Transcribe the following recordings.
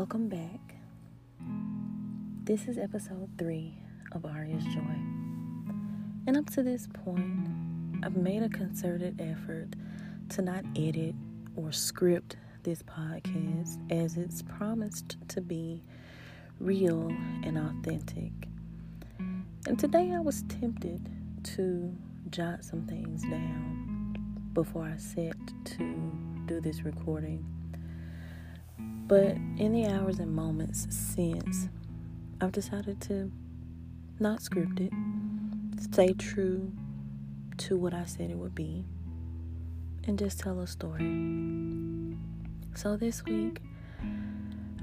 Welcome back. This is episode three of Aria's Joy. And up to this point, I've made a concerted effort to not edit or script this podcast as it's promised to be real and authentic. And today I was tempted to jot some things down before I set to do this recording. But in the hours and moments since, I've decided to not script it, stay true to what I said it would be, and just tell a story. So this week,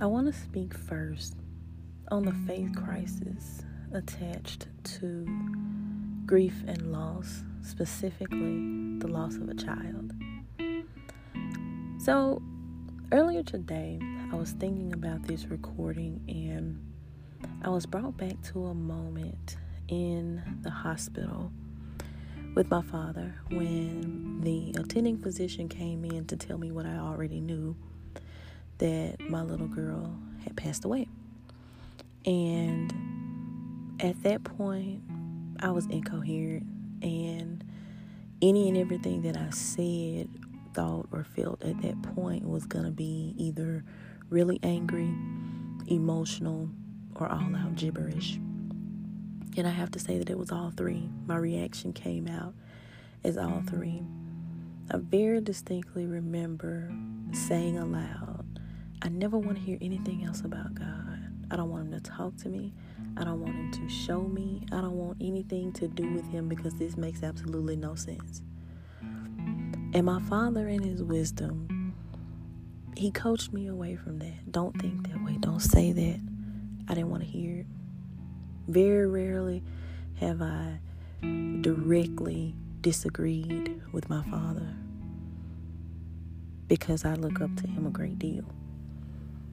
I want to speak first on the faith crisis attached to grief and loss, specifically the loss of a child. So, earlier today, I was thinking about this recording and I was brought back to a moment in the hospital with my father when the attending physician came in to tell me what I already knew that my little girl had passed away. And at that point, I was incoherent, and any and everything that I said, thought, or felt at that point was going to be either really angry, emotional, or all out gibberish. And I have to say that it was all three. My reaction came out as all three. I very distinctly remember saying aloud, I never want to hear anything else about God. I don't want him to talk to me. I don't want him to show me. I don't want anything to do with him because this makes absolutely no sense. And my father, in his wisdom, he coached me away from that. Don't think that way. Don't say that. I didn't want to hear it. Very rarely have I directly disagreed with my father because I look up to him a great deal.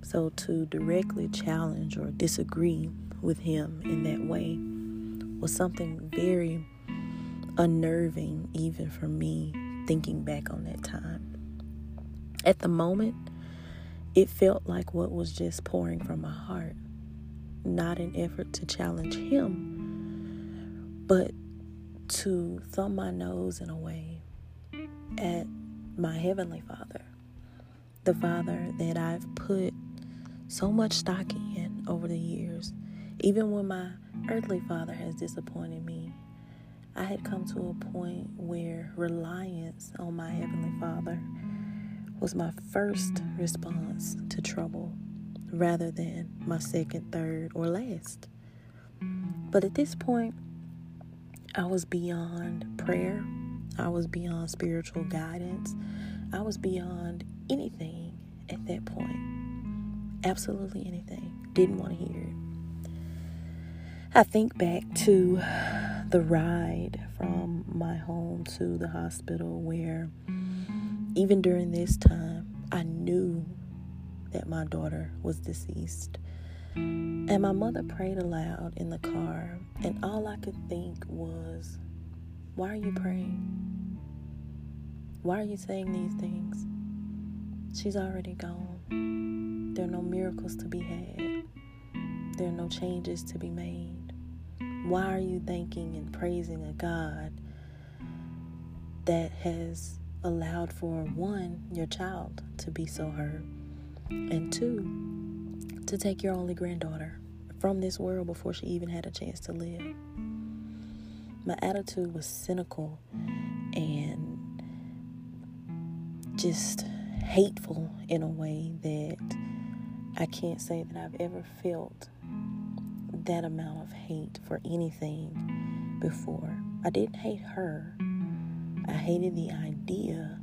So to directly challenge or disagree with him in that way was something very unnerving, even for me, thinking back on that time. At the moment, it felt like what was just pouring from my heart, not an effort to challenge him, but to thumb my nose in a way at my Heavenly Father, the Father that I've put so much stock in over the years. Even when my earthly father has disappointed me, I had come to a point where reliance on my Heavenly Father was my first response to trouble rather than my second, third, or last. But at this point, I was beyond prayer, I was beyond spiritual guidance, I was beyond anything at that point absolutely anything. Didn't want to hear it. I think back to the ride from my home to the hospital where even during this time I knew that my daughter was deceased. And my mother prayed aloud in the car, and all I could think was, Why are you praying? Why are you saying these things? She's already gone. There are no miracles to be had. There are no changes to be made. Why are you thanking and praising a God that has allowed for one, your child to be so hurt, and two, to take your only granddaughter from this world before she even had a chance to live? My attitude was cynical and just hateful in a way that I can't say that I've ever felt that amount of hate for anything before. I didn't hate her, I hated the idea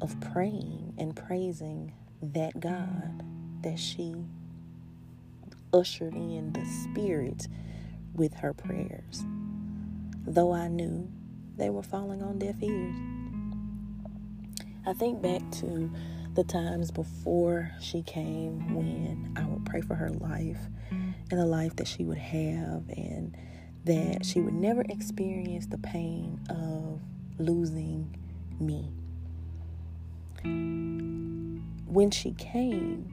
of praying and praising that God that she ushered in the spirit with her prayers, though I knew they were falling on deaf ears. I think back to the times before she came when I would pray for her life and the life that she would have, and that she would never experience the pain of losing me. When she came,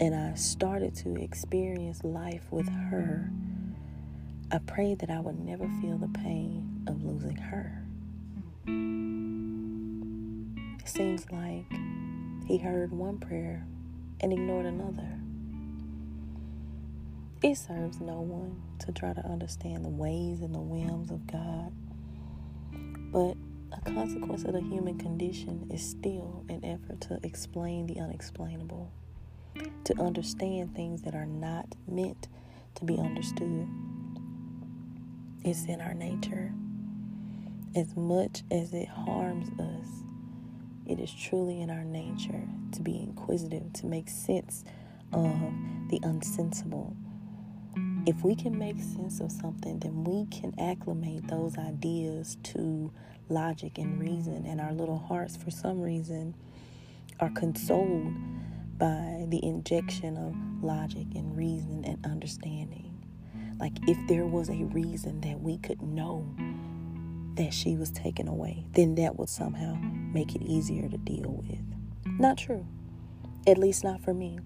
and I started to experience life with her, I prayed that I would never feel the pain of losing her. It seems like he heard one prayer and ignored another. It serves no one to try to understand the ways and the whims of God, but a consequence of the human condition is still an effort to explain the unexplainable, to understand things that are not meant to be understood. It's in our nature. As much as it harms us, it is truly in our nature to be inquisitive, to make sense of the unsensible. If we can make sense of something, then we can acclimate those ideas to logic and reason, and our little hearts, for some reason, are consoled by the injection of logic and reason and understanding. Like if there was a reason that we could know that she was taken away, then that would somehow make it easier to deal with. Not true. At least not for me.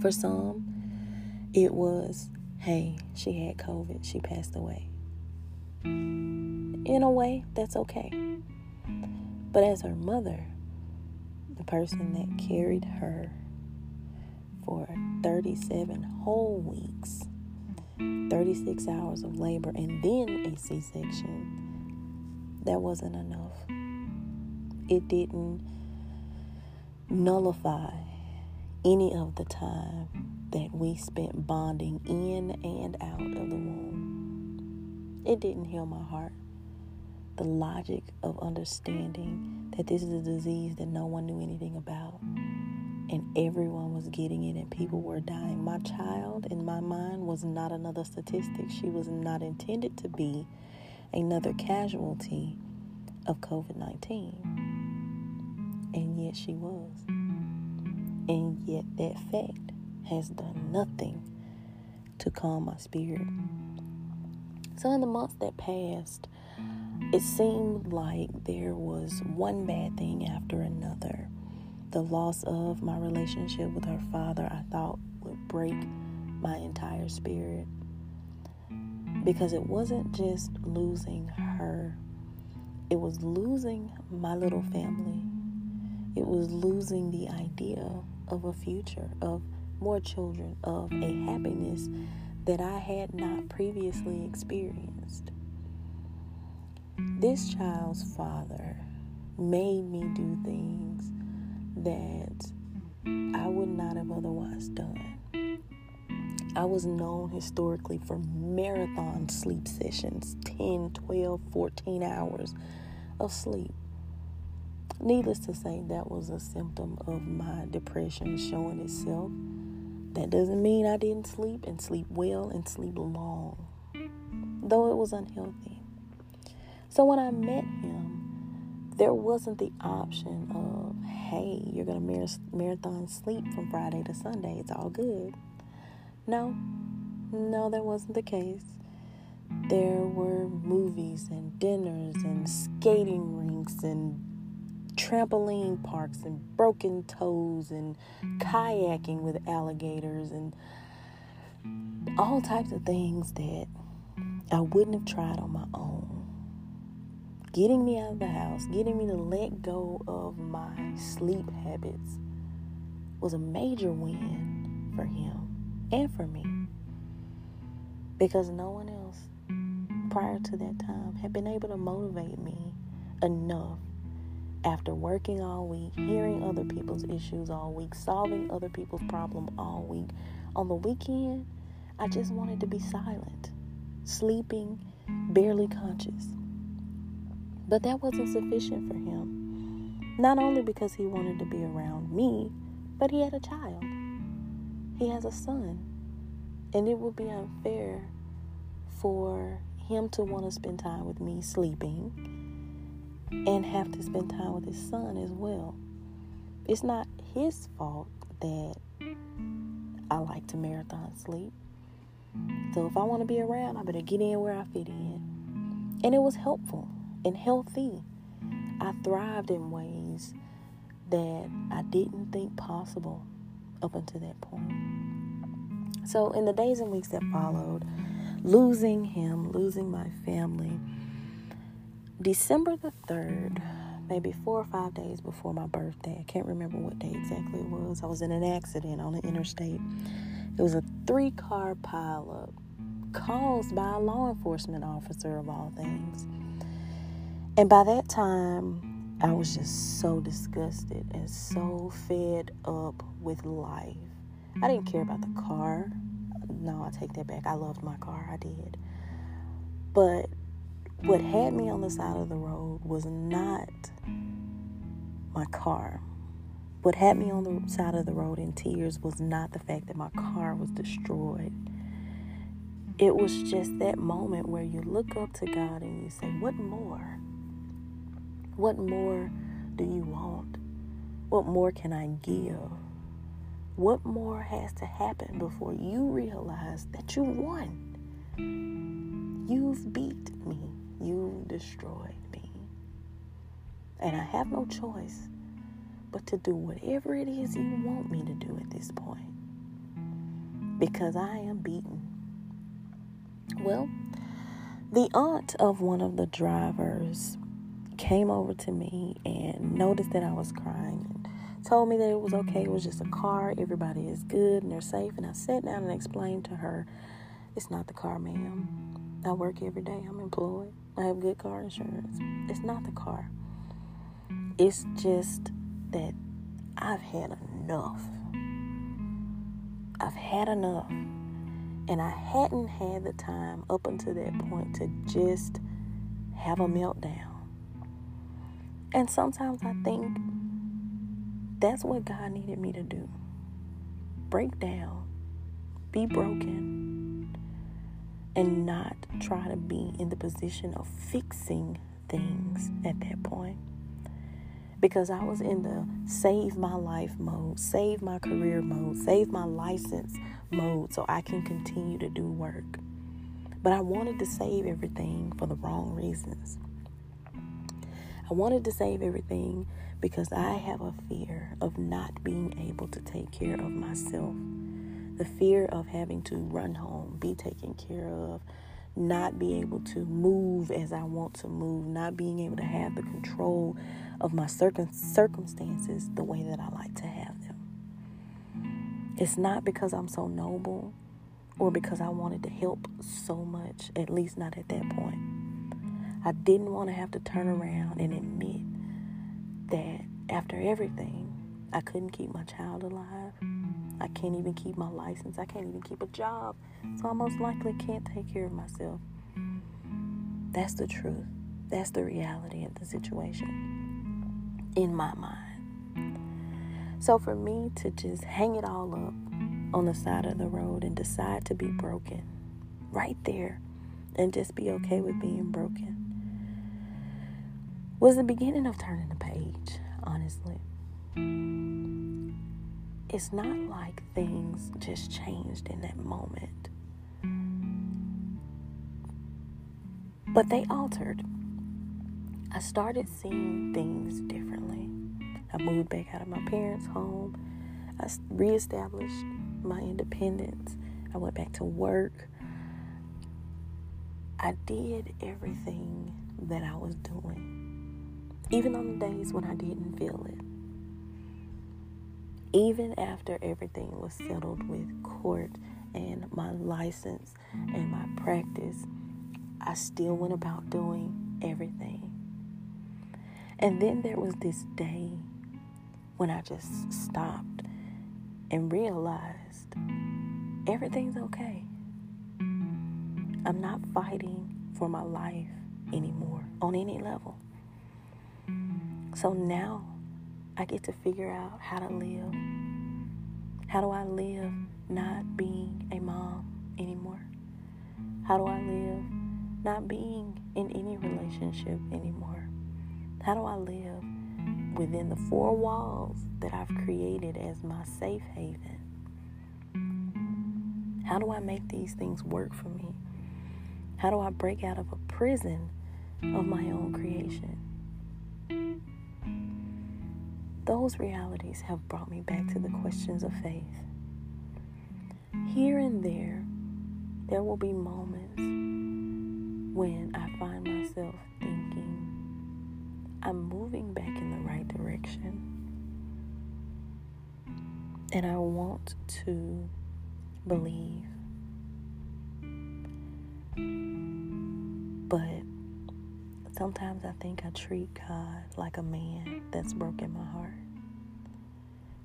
For some, it was, hey, she had COVID, she passed away in a way, that's okay. But as her mother, the person that carried her for 37 whole weeks, 36 hours of labor, and then a C section, that wasn't enough. It didn't nullify any of the time that we spent bonding in and out of the womb. It didn't heal my heart the logic of understanding that this is a disease that no one knew anything about. And everyone was getting it, and people were dying. My child, in my mind, was not another statistic. She was not intended to be another casualty of COVID 19. And yet she was. And yet that fact has done nothing to calm my spirit. So, in the months that passed, it seemed like there was one bad thing after another. The loss of my relationship with her father, I thought, would break my entire spirit. Because it wasn't just losing her, it was losing my little family. It was losing the idea of a future, of more children, of a happiness that I had not previously experienced. This child's father made me do things that I would not have otherwise done. I was known historically for marathon sleep sessions 10, 12, 14 hours of sleep. Needless to say, that was a symptom of my depression showing itself. That doesn't mean I didn't sleep and sleep well and sleep long, though it was unhealthy. So when I met him, there wasn't the option of, hey, you're going to marathon sleep from Friday to Sunday. It's all good. No, no, that wasn't the case. There were movies and dinners and skating rinks and trampoline parks and broken toes and kayaking with alligators and all types of things that I wouldn't have tried on my own getting me out of the house, getting me to let go of my sleep habits was a major win for him and for me. Because no one else prior to that time had been able to motivate me enough after working all week, hearing other people's issues all week, solving other people's problems all week. On the weekend, I just wanted to be silent, sleeping, barely conscious. But that wasn't sufficient for him. Not only because he wanted to be around me, but he had a child. He has a son. And it would be unfair for him to want to spend time with me sleeping and have to spend time with his son as well. It's not his fault that I like to marathon sleep. So if I want to be around, I better get in where I fit in. And it was helpful and healthy. I thrived in ways that I didn't think possible up until that point. So, in the days and weeks that followed, losing him, losing my family, December the 3rd, maybe four or five days before my birthday, I can't remember what day exactly it was, I was in an accident on the interstate. It was a three car pileup caused by a law enforcement officer, of all things. And by that time, I was just so disgusted and so fed up with life. I didn't care about the car. No, I take that back. I loved my car. I did. But what had me on the side of the road was not my car. What had me on the side of the road in tears was not the fact that my car was destroyed. It was just that moment where you look up to God and you say, What more? What more do you want? What more can I give? What more has to happen before you realize that you won? You've beat me. You've destroyed me. And I have no choice but to do whatever it is you want me to do at this point. Because I am beaten. Well, the aunt of one of the drivers came over to me and noticed that I was crying and told me that it was okay. It was just a car. Everybody is good and they're safe. And I sat down and explained to her, it's not the car, ma'am. I work every day. I'm employed. I have good car insurance. It's not the car. It's just that I've had enough. I've had enough. And I hadn't had the time up until that point to just have a meltdown. And sometimes I think that's what God needed me to do break down, be broken, and not try to be in the position of fixing things at that point because I was in the save my life mode, save my career mode, save my license mode so I can continue to do work. But I wanted to save everything for the wrong reasons. I wanted to save everything because I have a fear of not being able to take care of myself. The fear of having to run home, be taken care of, not be able to move as I want to move, not being able to have the control of my circum- circumstances the way that I like to have them. It's not because I'm so noble or because I wanted to help so much, at least not at that point. I didn't want to have to turn around and admit that after everything, I couldn't keep my child alive. I can't even keep my license. I can't even keep a job. So I most likely can't take care of myself. That's the truth. That's the reality of the situation in my mind. So for me to just hang it all up on the side of the road and decide to be broken right there and just be okay with being broken was the beginning of turning the page, honestly. It's not like things just changed in that moment, but they altered. I started seeing things differently. I moved back out of my parents' home. I reestablished my independence. I went back to work. I did everything that I was doing, even on the days when I didn't feel it. Even after everything was settled with court and my license and my practice, I still went about doing everything. And then there was this day when I just stopped and realized everything's okay. I'm not fighting for my life anymore on any level. So now I get to figure out how to live. How do I live not being a mom anymore? How do I live not being in any relationship anymore? How do I live within the four walls that I've created as my safe haven? How do I make these things work for me? How do I break out of a prison of my own creation? Those realities have brought me back to the questions of faith. Here and there, there will be moments when I find myself thinking, I'm moving back in the right direction. And I want to believe. Sometimes I think I treat God like a man that's broken my heart.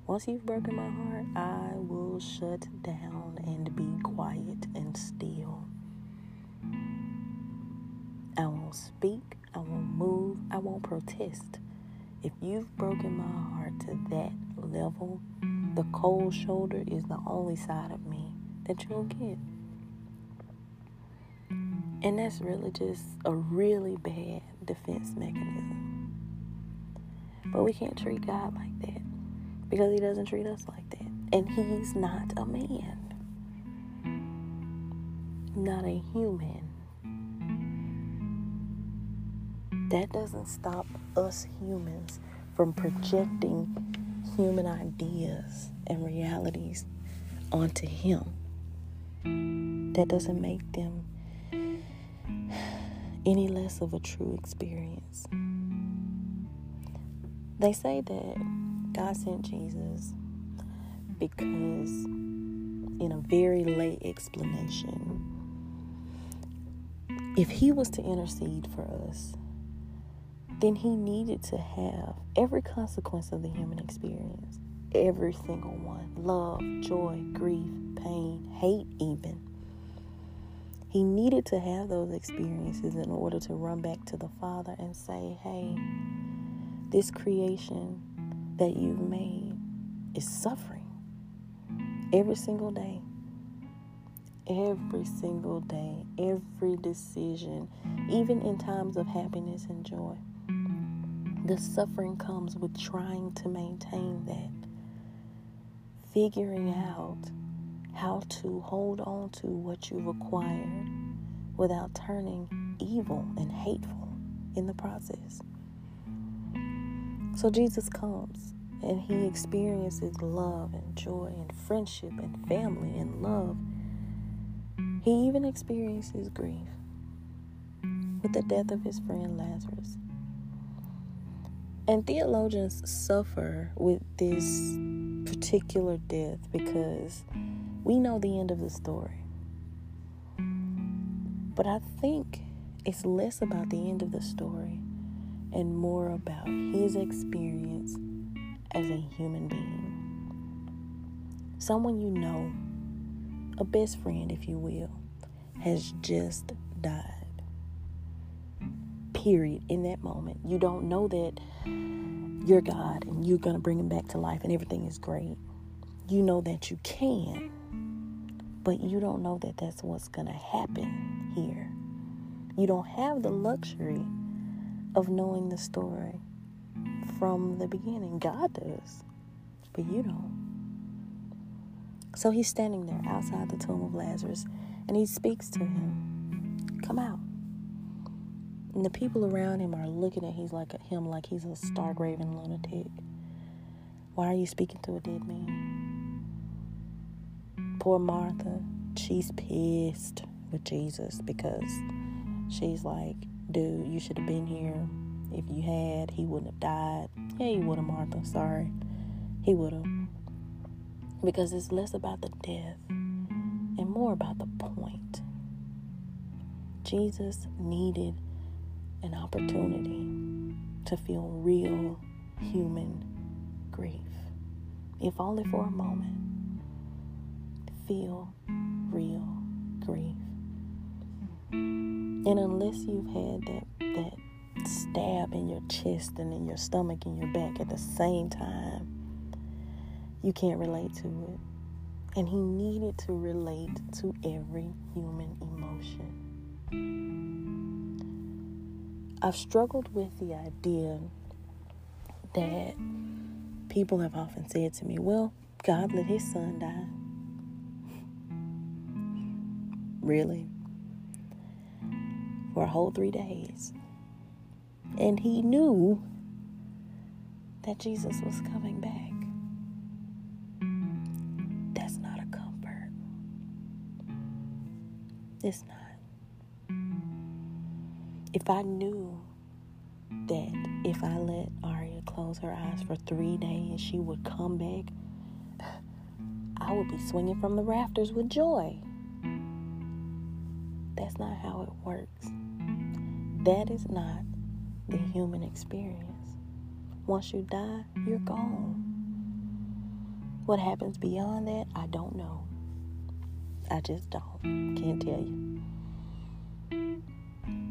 Once you've broken my heart, I will shut down and be quiet and still. I won't speak, I won't move, I won't protest. If you've broken my heart to that level, the cold shoulder is the only side of me that you'll get. And that's really just a really bad defense mechanism. But we can't treat God like that because He doesn't treat us like that. And He's not a man, not a human. That doesn't stop us humans from projecting human ideas and realities onto Him. That doesn't make them any less of a true experience. They say that God sent Jesus because, in a very late explanation, if He was to intercede for us, then He needed to have every consequence of the human experience, every single one. Love, joy, grief, pain, hate, even he needed to have those experiences in order to run back to the Father and say, hey, this creation that you've made is suffering every single day. Every single day, every decision, even in times of happiness and joy. The suffering comes with trying to maintain that, figuring out how to hold on to what you've acquired without turning evil and hateful in the process. So Jesus comes and he experiences love and joy and friendship and family and love. He even experiences grief with the death of his friend Lazarus. And theologians suffer with this particular death because we know the end of the story. But I think it's less about the end of the story and more about his experience as a human being. Someone you know, a best friend, if you will, has just died. Period. In that moment, you don't know that you're God and you're going to bring him back to life and everything is great. You know that you can but you don't know that that's what's going to happen here. You don't have the luxury of knowing the story from the beginning. God does, but you don't. So he's standing there outside the tomb of Lazarus and he speaks to him, Come out. And the people around him are looking at he's like him like he's a stark raving lunatic. Why are you speaking to a dead man? Poor Martha, she's pissed with Jesus because she's like, dude, you should have been here. If you had, he wouldn't have died. Yeah, he would have, Martha. Sorry. He would have. Because it's less about the death and more about the point. Jesus needed an opportunity to feel real human grief, if only for a moment feel real grief. And unless you've had that that stab in your chest and in your stomach and your back at the same time, you can't relate to it. And he needed to relate to every human emotion. I've struggled with the idea that people have often said to me, well, God let his son die. Really? For a whole three days. And he knew that Jesus was coming back. That's not a comfort. It's not. If I knew that if I let Aria close her eyes for three days, she would come back, I would be swinging from the rafters with joy. That's not how it works. That is not the human experience. Once you die, you're gone. What happens beyond that, I don't know. I just don't. Can't tell you.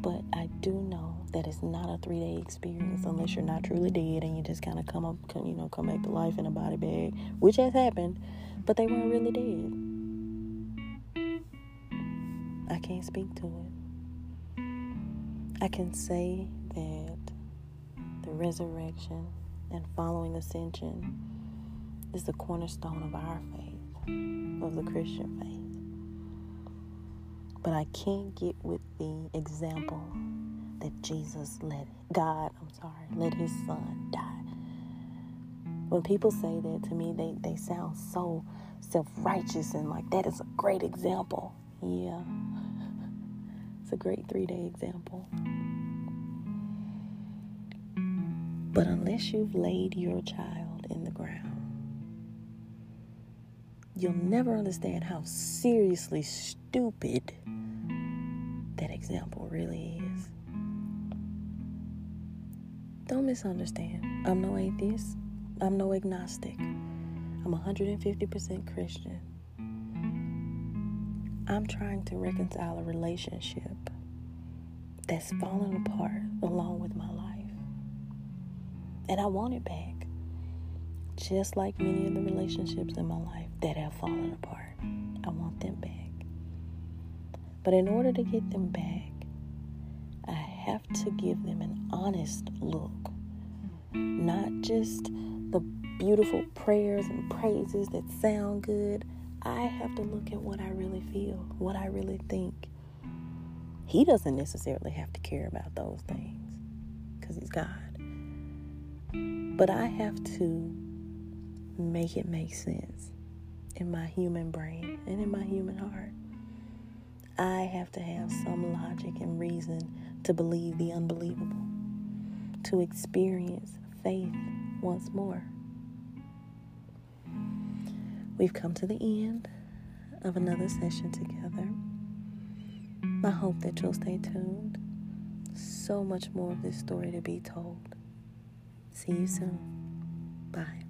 But I do know that it's not a three day experience unless you're not truly dead and you just kind of come up, you know, come back to life in a body bag, which has happened, but they weren't really dead. I can't speak to it. I can say that the resurrection and following ascension is the cornerstone of our faith, of the Christian faith. But I can't get with the example that Jesus let God, I'm sorry, let his son die. When people say that to me, they, they sound so self righteous and like that is a great example. Yeah. It's a great three day example. But unless you've laid your child in the ground, you'll never understand how seriously stupid that example really is. Don't misunderstand. I'm no atheist. I'm no agnostic. I'm 150% Christian. I'm trying to reconcile a relationship that's fallen apart along with my life. And I want it back. Just like many of the relationships in my life that have fallen apart. I want them back. But in order to get them back, I have to give them an honest look. Not just the beautiful prayers and praises that sound good. I have to look at what I really feel, what I really think. He doesn't necessarily have to care about those things because he's God. But I have to make it make sense in my human brain and in my human heart. I have to have some logic and reason to believe the unbelievable, to experience faith once more. We've come to the end of another session together. I hope that you'll stay tuned. So much more of this story to be told. See you soon. Bye.